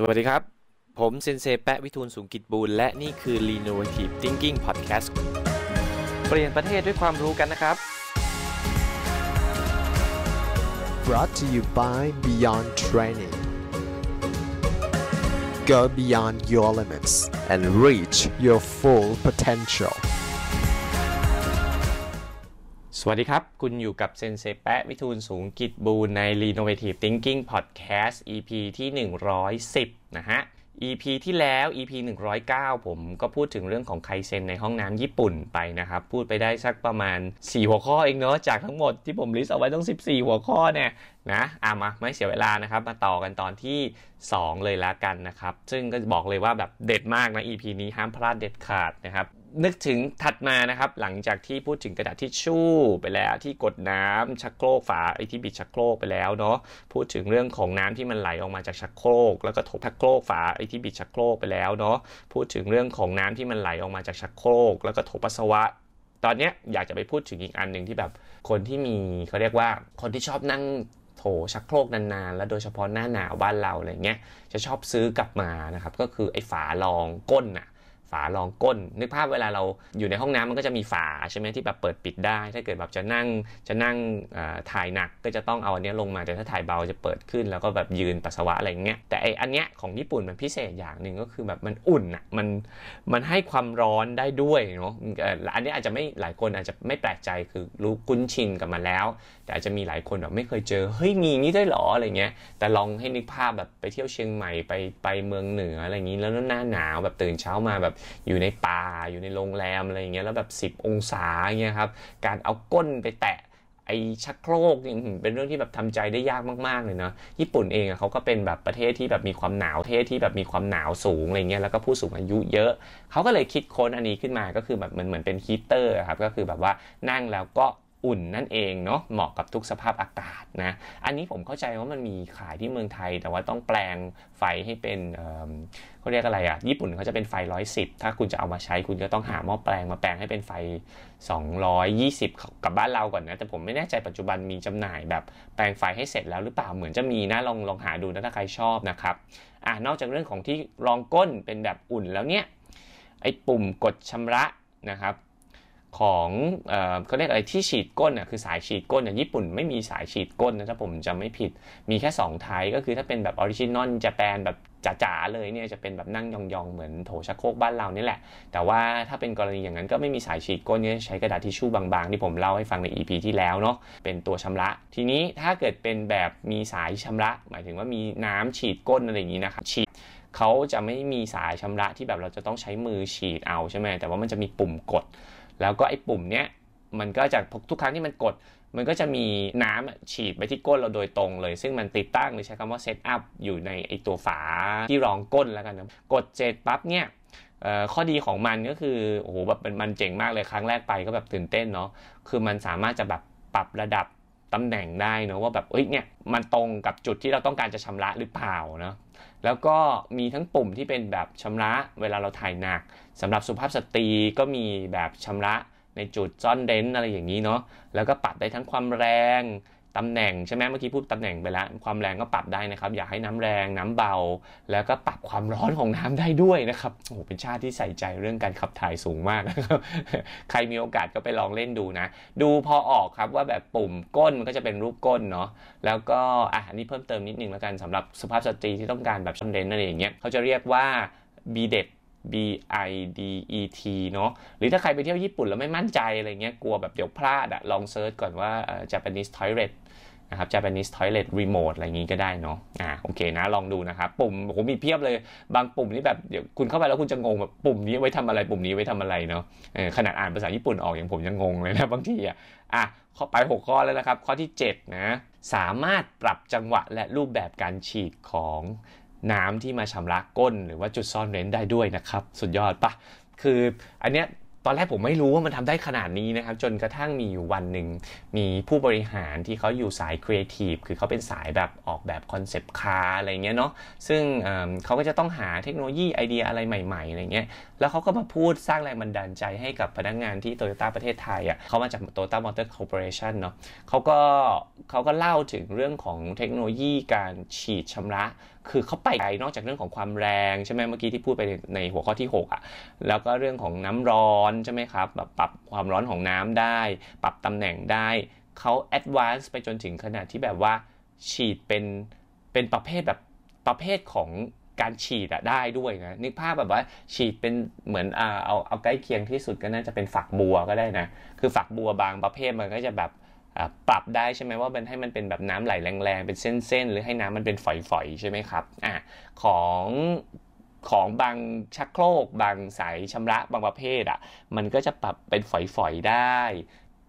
สวัสดีครับ ผมเซนเซแปะวิทูลสูงกิจบูลและนี่คือ Renovative Thinking Podcast เปลี่ยนประเทศด้วยความรู้กันนะครับ brought to you by Beyond Training. Go beyond your limits and reach your full potential. สวัสดีครับ คุณอยู่กับเซนเซแปะวิทูลสูงกิจบูลใน Renovative Thinking Podcast EP ที่ 110 นะฮะ EP ที่แล้ว EP 109 ผมก็พูดถึงเรื่องของไคเซนในห้องน้ำญี่ปุ่นไปนะครับ พูดไปได้สักประมาณ 4 หัวข้อเองเนาะจากทั้งหมดที่ผมลิสต์เอาไว้ต้อง 14 หัวข้อเนี่ยนะอะมาไม่เสียเวลานะครับ มาต่อกันตอนที่ 2 เลยละกันนะครับ ซึ่งก็บอกเลยว่าแบบเด็ดมากนะ EP นี้ห้ามพลาดเด็ดขาดนะครับ นึกถึงถัดมานะครับ หลังจากที่พูดถึงกระดาษทิชชู่ไปแล้วที่กดน้ำชักโครกฝาไอที่บิดชักโครกไปแล้วเนาะพูดถึงเรื่องของน้ำที่มันไหลออกมาจากชักโครก แล้วก็ถกชักโครกฝาไอที่บิดชักโครกไปแล้วเนาะพูดถึงเรื่องของน้ำที่มันไหลออกมาจากชักโครก แล้วก็ถกปัสสาวะตอนเนี้ยอยากจะไปพูดถึงอีกอันหนึ่งที่แบบคนที่มีเขาเรียกว่าคนที่ชอบนั่งโถชักโครกนานๆ แล้วโดยเฉพาะหน้าหนาวบ้านเราอะไรเงี้ยจะชอบซื้อกลับมานะครับ ก็คือไอ้ฝารองก้นน่ะ ฝารองก้น นึกภาพเวลาเราอยู่ในห้องน้ำมันก็จะมีฝาใช่ไหมที่แบบเปิดปิดได้ ถ้าเกิดแบบจะนั่งจะนั่งถ่ายหนักก็จะต้องเอาอันนี้ลงมาแต่ถ้าถ่ายเบาจะเปิดขึ้น แล้วก็แบบยืนปัสสาวะอะไรเงี้ยแต่ไออันเนี้ยของญี่ปุ่นมันพิเศษอย่างหนึ่งก็คือแบบมันอุ่นอะมันมันให้ความร้อนได้ด้วยเนาะอันนี้อาจจะไม่หลายคนอาจจะไม่แปลกใจคือรู้คุ้นชินกับมันแล้ว แต่อาจจะมีหลายคนแบบไม่เคยเจอเฮ้ยมีนี่ได้หรออะไรเงี้ยแต่ลองให้นึกภาพแบบไปเที่ยวเชียงใหม่ไปไปเมืองเหนืออะไรอย่างนี้แล้วหน้าหนาวแบบตื่นเช้ามาแบบอยู่ในป่าอยู่ในโรงแรมอะไรอย่างเงี้ยแล้วแบบ 10 องศาเงี้ยครับการเอาก้นไปแตะไอชักโครกนี่เป็นเรื่องที่แบบทำใจได้ยากมากๆเลยเนาะญี่ปุ่นเองเขาก็เป็นแบบประเทศที่แบบมีความหนาวเทศที่แบบมีความหนาวสูงอะไรเงี้ยแล้วก็ผู้สูงอายุเยอะ เขาก็เลยคิดค้นอันนี้ขึ้นมาก็คือแบบเหมือนเหมือนเป็นฮีเตอร์ครับก็คือแบบว่านั่งแล้วก็ อุ่นนั่นเองเนาะเหมาะกับทุกสภาพอากาศนะอันนี้ผมเข้าใจว่ามันมีขายที่เมืองไทย แต่ว่าต้องแปลงไฟให้เป็นเขาเรียกอะไรอะ่ะญี่ปุ่นเขาจะเป็นไฟ 110 ถ้าคุณจะเอามาใช้คุณก็ต้องหาหม้อแปลงมาแปลงให้เป็นไฟ 220 กับบ้านเราก่อนนะ แต่ผมไม่แน่ใจปัจจุบันมีจำหน่ายแบบแปลงไฟให้เสร็จแล้วหรือเปล่าเหมือนจะมีนะลองลองหาดูนะถ้าใครชอบนะครับอะนอกจากเรื่องของที่รองก้นเป็นแบบอุ่นแล้วเนี่ยไอ้ปุ่มกดชำระนะครับ ของเออเขาเรียกอะไรที่ฉีดก้นอะคือสายฉีดก้นเนี่ยญี่ปุ่นไม่มีสายฉีดก้นนะถ้าผมจำไม่ผิดมีแค่2 type ก็คือถ้าเป็นแบบ original Japan แบบจ๋าๆเลยเนี่ยจะเป็นแบบนั่งยองๆ เหมือนโถชักโครกบ้านเรานี่แหละ แต่ว่าถ้าเป็นกรณีอย่างนั้นก็ไม่มีสายฉีดก้นเนี่ยใช้กระดาษทิชชู่บางๆ ที่ผมเล่าให้ฟังใน EP ที่แล้วเนาะเป็นตัวชำระ ทีนี้ถ้าเกิดเป็นแบบมีสายชำระ หมายถึงว่ามีน้ำฉีดก้นอะไรอย่างนี้นะครับฉีดเขาจะไม่มีสายชำระที่แบบเราจะต้องใช้มือฉีดเอาใช่ไหมแต่ว่ามันจะมีปุ่มกด แล้วก็ไอ้ปุ่มเนี้ยมันก็จะทุกครั้งที่มันกด มันก็จะมีน้ำฉีดไปที่ก้นเราโดยตรงเลย ซึ่งมันติดตั้งหรือใช้คำว่าเซตอัพอยู่ในไอตัวฝาที่รองก้นแล้วกันนะกดเจ็ดปั๊บเนี่ยข้อดีของมันก็คือโอ้โหแบบมันเจ๋งมากเลยครั้งแรกไปก็แบบตื่นเต้นเนาะคือมันสามารถจะแบบปรับระดับตำแหน่งได้เนาะว่าแบบเอ้ยเนี่ยมันตรงกับจุดที่เราต้องการจะชำระหรือเปล่าเนาะ แล้วก็มีทั้งปุ่มที่เป็นแบบชำระเวลาเราถ่ายหนักสำหรับสุภาพสตรีก็มีแบบชำระในจุดซ่อนเร้นอะไรอย่างนี้เนาะแล้วก็ปรับได้ทั้งความแรง ตำแหน่งใช่ไหมเมื่อกี้พูดตำแหน่งไปแล้ว ความแรงก็ปรับได้นะครับ อยากให้น้ำแรงน้ำเบา แล้วก็ปรับความร้อนของน้ำได้ด้วยนะครับโอ้โหเป็นชาติที่ใส่ใจเรื่องการขับถ่ายสูงมากนะครับใครมีโอกาสก็ไปลองเล่นดูนะ ดูพอออกครับว่าแบบปุ่มก้นมันก็จะเป็นรูปก้นเนาะแล้วก็อะนนี้เพิ่มเติมนิดนึงแล้วกันสำหรับสุภาพสตรีที่ต้องการแบบชอนเดนอะไรอย่างเงี้ยเขาจะเรียกว่า b d e t B I D E T เนาะหรือถ้าใครไปเที่ยวญี่ปุ่นแล้วไม่มั่นใจอะไรเงี้ยกลัวแบบเดี๋ยวพลาดอะลองเซิร์ชก่อนว่า Japanese toilet นะครับ Japanese toilet remote อะไรอย่างงี้ก็ได้เนาะอ่าโอเคนะ ลองดูนะครับ ปุ่มโหมีเพียบเลย บางปุ่มนี่แบบเดี๋ยวคุณเข้าไปแล้วคุณจะงงแบบปุ่มนี้ไว้ทำอะไรปุ่มนี้ไว้ทำอะไรเนาะขนาดอ่านภาษาญี่ปุ่นออกอย่างผมยังงงเลยนะบางทีอะอะข้อไป 6 ข้อแล้วนะครับ ข้อที่ 7 นะ สามารถปรับจังหวะและรูปแบบการฉีดของ น้ำที่มาชำระก้นหรือว่าจุดซ่อนเร้นได้ด้วยนะครับ สุดยอดปะคืออันเนี้ยตอนแรกผมไม่รู้ว่ามันทำได้ขนาดนี้นะครับ จนกระทั่งมีอยู่วันหนึ่ง มีผู้บริหารที่เขาอยู่สายครีเอทีฟคือเขาเป็นสายแบบออกแบบ concept car อะไรเงี้ยเนาะซึ่งเขาก็จะต้องหาเทคโนโลยีไอเดียอะไรใหม่ๆอะไรเงี้ยแล้วเขาก็มาพูดสร้างแรงบันดาลใจให้กับพนักงานที่โตโยต้าประเทศไทยอะเขามาจากโตโยต้ามอเตอร์คอร์ปอเรชันเนาะเขาก็เขาก็เล่าถึงเรื่องของเทคโนโลยีการฉีดชำระ คือเขาไปไกลนอกจากเรื่องของความแรงใช่ไหมเมื่อกี้ที่พูดไปในในหัวข้อที่6อะแล้วก็เรื่องของน้ำร้อนใช่ไหมครับแบบปรับความร้อนของน้ำได้ ปรับตำแหน่งได้เขาแอดวานซ์ไปจนถึงขนาดที่แบบว่าฉีดเป็นเป็นประเภทแบบประเภทของการฉีดอะได้ด้วยนะนึกภาพแบบว่าฉีดเป็นเหมือนอ่าเอาเอาใกล้เคียงที่สุดก็น่าจะเป็นฝักบัวก็ได้นะ คือฝักบัวบางประเภทมันก็จะแบบ ปรับได้ใช่ไหมว่ามันให้มันเป็นแบบน้ำไหลแรงๆ เป็นเส้นๆ หรือให้น้ำมันเป็นฝอยๆ ใช่ไหมครับอะของของบางชักโครก บางสายชำระบางประเภทอะมันก็จะปรับเป็นฝอยๆ ได้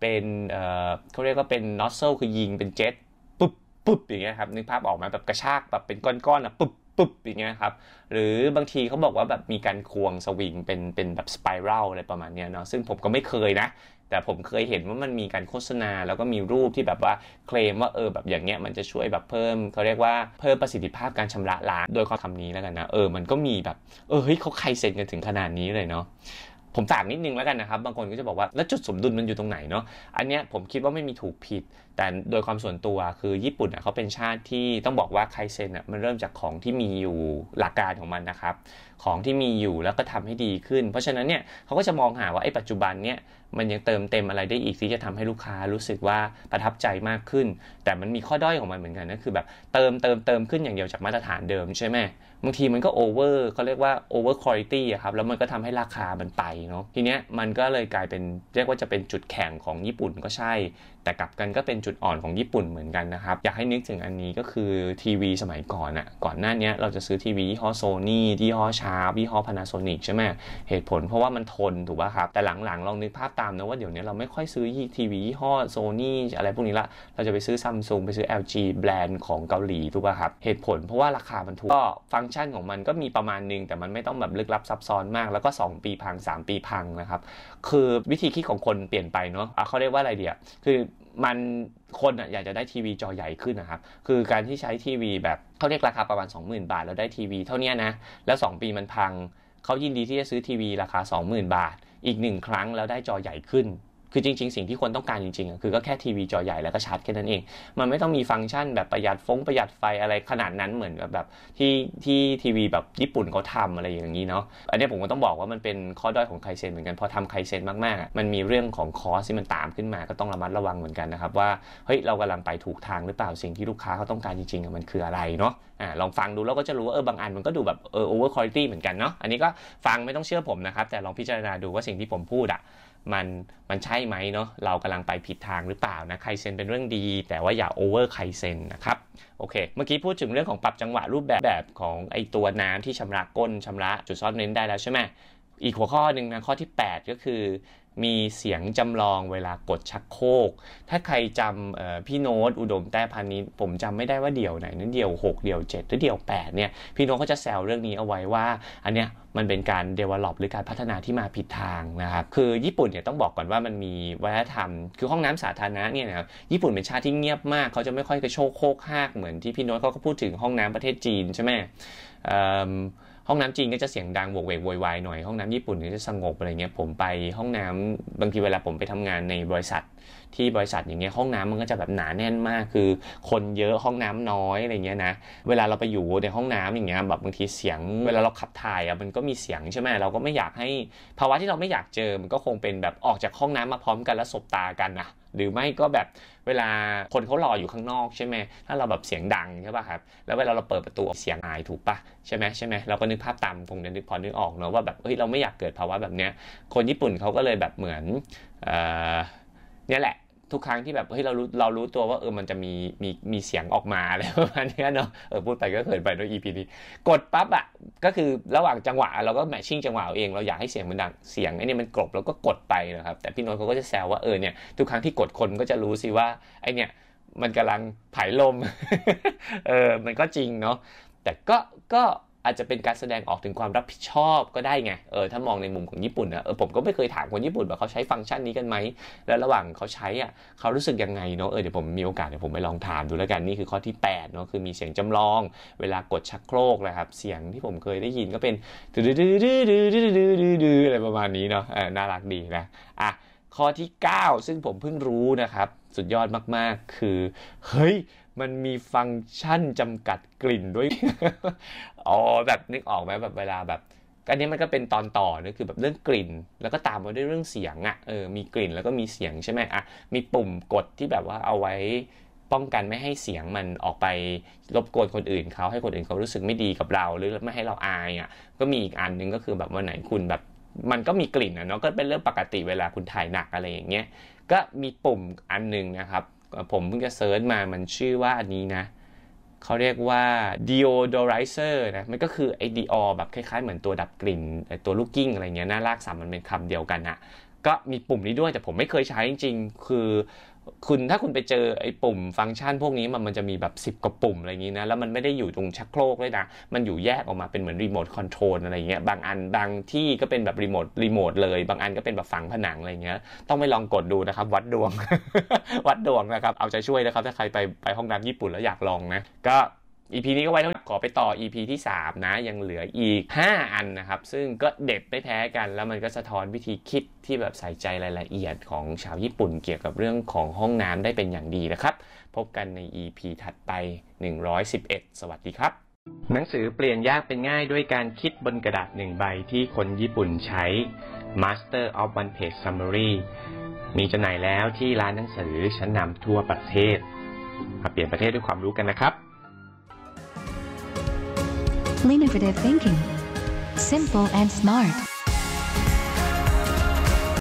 เป็นเอ่อเขาเรียกว่าเป็นนอสเซลคือยิงเป็นเจ็ตปุ๊บปุ๊บอย่างเงี้ยครับนึกภาพออกมาแบบกระชากแบบเป็นก้อนๆอะปุ๊บ ปุ๊บอย่างเงี้ยครับหรือบางทีเขาบอกว่าแบบมีการควงสวิงเป็นเป็นแบบสไปรัลอะไรประมาณเนี้ยเนาะซึ่งผมก็ไม่เคยนะ แต่ผมเคยเห็นว่ามันมีการโฆษณา แล้วก็มีรูปที่แบบว่าเคลมว่าเออแบบอย่างเงี้ยมันจะช่วยแบบเพิ่มเขาเรียกว่าเพิ่มประสิทธิภาพการชำระล้างโดยข้อคำนี้แล้วกันนะเออมันก็มีแบบเออเฮ้ยเขาใครเซ็นกันถึงขนาดนี้เลยเนาะ ผมฝากนิดนึงแล้วกันนะครับ บางคนก็จะบอกว่าแล้วจุดสมดุลมันอยู่ตรงไหนเนาะอันเนี้ยผมคิดว่าไม่มีถูกผิด แต่โดยความส่วนตัวคือญี่ปุ่นอะเขาเป็นชาติที่ต้องบอกว่าไคเซนอะมันเริ่มจากของที่มีอยู่หลักการของมันนะครับ ของที่มีอยู่แล้วก็ทำให้ดีขึ้น เพราะฉะนั้นเนี่ยเขาก็จะมองหาว่าไอ้ปัจจุบันเนี่ยมันยังเติมเต็มอะไรได้อีกที่จะทำให้ลูกค้ารู้สึกว่าประทับใจมากขึ้น แต่มันมีข้อด้อยของมันเหมือนกันนะคือแบบเติมเติมเติมขึ้นอย่างเดียวจากมาตรฐานเดิมใช่ไหมบางทีมันก็โอเวอร์เขาเรียกว่าโอเวอร์คุณภาพครับแล้วมันก็ทำให้ราคามันไปเนาะทีเนี้ยมันก็เลยกลายเป็นเรียกว่าจะเป็นจุดแข็งของญี่ปุ่นก็ใช่ แต่กลับกันก็เป็นจุดอ่อนของญี่ปุ่นเหมือนกันนะครับ อยากให้นึกถึงอันนี้ก็คือทีวีสมัยก่อนอะก่อนหน้านี้เราจะซื้อทีวียี่ห้อโซนี่ยี่ห้อชาร์ปยี่ห้อพานาโซนิกใช่ไหมเหตุผลเพราะว่ามันทนถูกป่ะครับ แต่หลังๆลองนึกภาพตามนะว่าเดี๋ยวนี้เราไม่ค่อยซื้อทีวียี่ห้อโซนี่อะไรพวกนี้ละเราจะไปซื้อซัมซุงไปซื้อ LG แบรนด์ของเกาหลีถูกป่ะครับเหตุผลเพราะว่าราคามันถูกก็ฟังก์ชันของมันก็มีประมาณนึง แต่มันไม่ต้องแบบลึกลับซับซ้อนมาก แล้วก็ 2 ปีพัง 3 ปีพังนะครับคือวิธีคิดของคนเปลี่ยนไปเนาะะเขาเรียกว่าอะไรเดียคือ มันคนอะอยากจะได้ทีวีจอใหญ่ขึ้นนะครับ คือการที่ใช้ทีวีแบบเขาเรียกราคาประมาณ 20,000 บาท แล้วได้ทีวีเท่านี้นะ แล้ว 2 ปีมันพัง เขายินดีที่จะซื้อทีวีราคา 20,000 บาท อีกหนึ่งครั้งแล้วได้จอใหญ่ขึ้น คือจริง ๆ สิ่งที่คนต้องการจริงๆอะคือก็แค่ทีวีจอใหญ่แล้วก็ชาร์จแค่นั้นเอง มันไม่ต้องมีฟังก์ชันแบบประหยัดฟงประหยัดไฟอะไรขนาดนั้นเหมือนกับแบบที่ที่ทีวีแบบญี่ปุ่นเขาทำอะไรอย่างนี้เนาะ อันนี้ผมก็ต้องบอกว่ามันเป็นข้อด้อยของไคเซนเหมือนกัน พอทำไคเซนมากๆมันมีเรื่องของคอสที่มันตามขึ้นมาก็ต้องระมัดระวังเหมือนกันนะครับว่าเฮ้ยเรากำลังไปถูกทางหรือเปล่าสิ่งที่ลูกค้าเขาต้องการจริงๆอะมันคืออะไรเนาะอ่าลองฟังดูแล้วก็จะรู้ว่าเออบางอันมันก็ดูแบบเออโอเวอร์คุณภาพเหมือนกันเนาะอันนี้ก็ฟังไม่ต้องเชื่อผมนะครับแต่ลองพิจารณาดูว่าสิ่งที่ผมพูดอะ มันมันใช่ไหมเนาะเรากำลังไปผิดทางหรือเปล่านะไคเซนเป็นเรื่องดี แต่ว่าอย่าโอเวอร์ไคเซนนะครับโอเค เมื่อกี้พูดถึงเรื่องของปรับจังหวะรูปแบบแบบของไอตัวน้ำที่ชำระก้นชำระจุดซ่อนเร้นได้แล้วใช่ไหม อีกหัวข้อหนึ่งนะข้อที่ 8 ก็คือ มีเสียงจำลองเวลากดชักโครก ถ้าใครจำพี่โน้ตอุดมแต้พานิชผมจำไม่ได้ว่าเดี่ยวไหนนั้นเดี่ยว 6 เดี่ยว 7 หรือเดี่ยว 8 เนี่ย พี่โน้ตเขาจะแซวเรื่องนี้เอาไว้ว่า อันเนี้ยมันเป็นการ develop หรือการพัฒนาที่มาผิดทางนะครับ คือญี่ปุ่นเนี่ยต้องบอกก่อนว่ามันมีวัฒนธรรม คือห้องน้ำสาธารณะเนี่ยนะครับ ญี่ปุ่นเป็นชาติที่เงียบมาก เขาจะไม่ค่อยกระโชกโคกหากเหมือนที่พี่โน้ตเขาก็พูดถึงห้องน้ำประเทศจีนใช่ไหม ห้องน้ำจีนก็จะเสียงดังโวกเวกโวยวายหน่อยห้องน้ำญี่ปุ่นก็จะสงบอะไรเงี้ยผมไปห้องน้ำบางทีเวลาผมไปทำงานในบริษัท ที่บริษัทอย่างเงี้ยห้องน้ำมันก็จะแบบหนาแน่นมากคือ คนเยอะห้องน้ำน้อยอะไรเงี้ยนะเวลาเราไปอยู่ในห้องน้ำอย่างเงี้ยแบบบางทีเสียงเวลาเราขับถ่ายอะมันก็มีเสียงใช่ไหมเราก็ไม่อยากให้ภาวะที่เราไม่อยากเจอมันก็คงเป็นแบบออกจากห้องน้ำมาพร้อมกันแล้วสบตากันนะ หรือไม่ก็แบบเวลาคนเขารออยู่ข้างนอกใช่ไหมถ้าเราแบบเสียงดังใช่ป่ะครับ แล้วเวลาเราเปิดประตูเสียงอายถูกป่ะใช่ไหมใช่ไหมเราก็นึกภาพตามคงนึกพอนึกออกเนาะว่าแบบเฮ้ยเราไม่อยากเกิดภาวะแบบเนี้ยคนญี่ปุ่นเขาก็เลยแบบเหมือนเออเนี่ยแหละ ทุกครั้งที่แบบเฮ้ยเรารู้เรารู้ตัวว่าเออมันจะมีมีมีเสียงออกมาอะไรประมาณนี้เนาะเออพูดไปก็เขินไปด้วย EP นี้กดปั๊บอะก็คือระหว่างจังหวะเราก็แมทชิ่งจังหวะเอาเองเราอยากให้เสียงมันดังเสียงไอ้นี่มันกรบแล้วก็กดไปนะครับ แต่พี่น้ตเขาก็จะแซวว่าเออเนี่ยทุกครั้งที่กดคนก็จะรู้สิว่าไอเนี่ยมันกำลังผายลมเออมันก็จริงเนาะแต่ก็ก็ อาจจะเป็นการแสดงออกถึงความรับผิดชอบก็ได้ไงเออถ้ามองในมุมของญี่ปุ่นอะเออผมก็ไม่เคยถามคนญี่ปุ่นว่าเขาใช้ฟังก์ชันนี้กันไหมแล้วระหว่างเขาใช้อะเขารู้สึกยังไงเนาะเออเดี๋ยวผมมีโอกาสเดี๋ยวผมไปลองถามดูแล้วกันนี่คือข้อที่8เนาะคือมีเสียงจำลอง เวลากดชักโครกนะครับเสียงที่ผมเคยได้ยินก็เป็นดื้อดื้อดื้อดื้อดื้อดื้อดื้ออะไรประมาณนี้เนาะเออน่ารักดีนะอะข้อที่ 9 ซึ่งผมเพิ่งรู้นะครับ สุดยอดมาก ๆ คือ เฮ้ย มันมีฟังก์ชันจำกัดกลิ่นด้วย อ๋อแบบนึกออกไหมแบบเวลาแบบอันนี้มันก็เป็นตอนต่อนะคือแบบเรื่องกลิ่น แล้วก็ตามมาด้วยเรื่องเสียงอะ่ะเออมีกลิ่นแล้วก็มีเสียงใช่ไหมอะมีปุ่มกดที่แบบว่าเอาไว้ป้องกันไม่ให้เสียงมันออกไปรบกวนคนอื่นเขาให้คนอื่นเขารู้สึกไม่ดีกับเรา หรือไม่ให้เราอายอะ่ะก็มีอีกอันหนึงก็คือแบบวันไหนคุณแบบมันก็มีกลิ่นอะเนาะก็เป็นเรื่องปกติเวลาคุณถ่ายหนักอะไรอย่างเงี้ยก็มีปุ่มอันหนึ่งนะครับ ผมเพิ่งจะ search มามันชื่อว่าอันนี้นะ เขาเรียกว่า deodorizer นะ มันก็คือไอ deo แบบคล้ายๆ เหมือนตัวดับกลิ่นตัวลูกกลิ้งอะไรเงี้ยน่ะรากศัพท์มันเป็นคำเดียวกันอะ ก็มีปุ่มนี้ด้วยแต่ผมไม่เคยใช้จริงๆ คือคุณถ้าคุณไปเจอไอ้ปุ่มฟังก์ชันพวกนี้มันมันจะมีแบบ 10กว่าปุ่มอะไรอย่างนี้นะ แล้วมันไม่ได้อยู่ตรงชักโครกเลยนะ มันอยู่แยกออกมาเป็นเหมือนรีโมทคอนโทรลอะไรเงี้ยบางอันบางที่ก็เป็นแบบรีโมทรีโมทเลย บางอันก็เป็นแบบฝังผนังอะไรเงี้ย ต้องไปลองกดดูนะครับ วัดดวง วัดดวงนะครับ เอาใจช่วยนะครับ ถ้าใครไปไปห้องน้ำญี่ปุ่นแล้วอยากลองนะก็ EP นี้ก็ไว้เท่านี้ขอไปต่อ EP ที่ 3 นะ ยังเหลืออีก 5 อันนะครับ ซึ่งก็เด็ดไม่แพ้กัน แล้วมันก็สะท้อนวิธีคิดที่แบบใส่ใจรายละเอียดของชาวญี่ปุ่นเกี่ยวกับเรื่องของห้องน้ำได้เป็นอย่างดีนะครับ พบกันใน EP ถัดไป 111 สวัสดีครับ หนังสือเปลี่ยนยากเป็นง่ายด้วยการคิดบนกระดาษหนึ่งใบที่คนญี่ปุ่นใช้ Master of One Page Summary มีจำหน่ายแล้วที่ร้านหนังสือชั้นนำทั่วประเทศ มาเปลี่ยนประเทศด้วยความรู้กันนะครับ Innovative thinking. Simple and smart.